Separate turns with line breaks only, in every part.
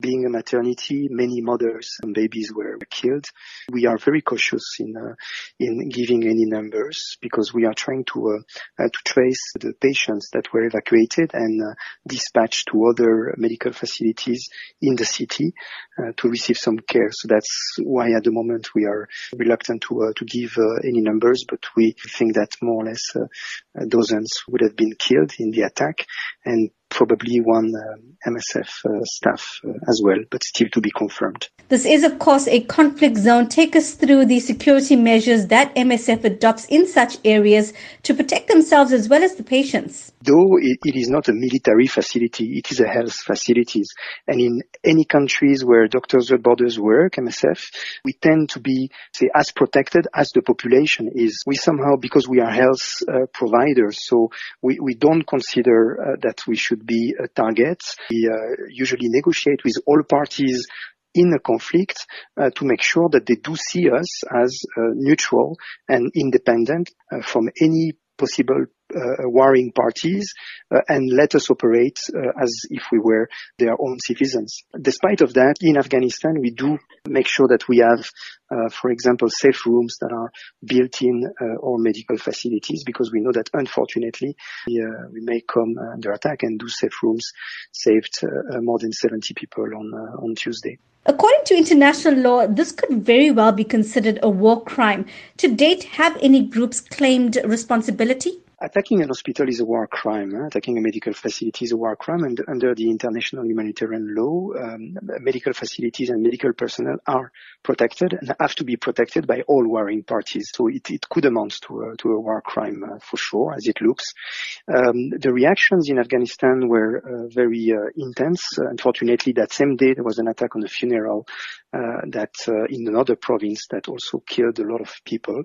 Being a maternity, many mothers and babies were killed. We are very cautious in uh, in giving any numbers because we are trying to uh, uh, to trace the patients that were evacuated and uh, dispatched to other medical facilities in the city uh, to receive some care. So that's why at the moment we are reluctant to uh, to give any numbers, but we think that more or less dozens would have been killed in the attack and probably one uh, MSF uh, staff uh, as well, but still to be confirmed.
This is, of course, a conflict zone. Take us through the security measures that MSF adopts in such areas to protect themselves as well as the patients.
Though it, it is not a military facility, it is a health facility. And in any countries where Doctors Without Borders work, MSF, we tend to be, say, as protected as the population is. We somehow, because we are health uh, providers, so we, we don't consider uh, that we should be a target. We uh, usually negotiate with all parties in a conflict uh, to make sure that they do see us as uh, neutral and independent uh, from any possible uh, warring parties uh, and let us operate uh, as if we were their own citizens. Despite of that, in Afghanistan, we do make sure that we have, uh, for example, safe rooms that are built in uh, our medical facilities because we know that unfortunately we, uh, we may come under attack and do safe rooms saved more than 70 people on, on Tuesday.
According to international law, this could very well be considered a war crime. To date, have any groups claimed responsibility?
Attacking an hospital is a war crime. Huh? Attacking a medical facility is a war crime, and under the international humanitarian law, um, medical facilities and medical personnel are protected and have to be protected by all warring parties. So it, it could amount to a, to a war crime uh, for sure, as it looks. Um, the reactions in Afghanistan were uh, very uh, intense. unfortunately, that same day there was an attack on a funeral uh, that uh, in another province that also killed a lot of people.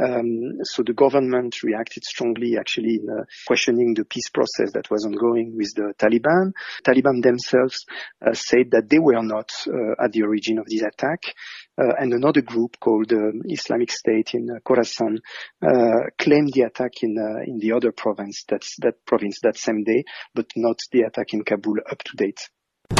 Um, so the government reacted strongly actually in uh, questioning the peace process that was ongoing with the Taliban. Taliban themselves uh, said that they were not uh, at the origin of this attack. Uh, and another group called uh, Islamic State in uh, Khorasan claimed the attack in in the other province. That's that province that same day, but not the attack in Kabul up to date.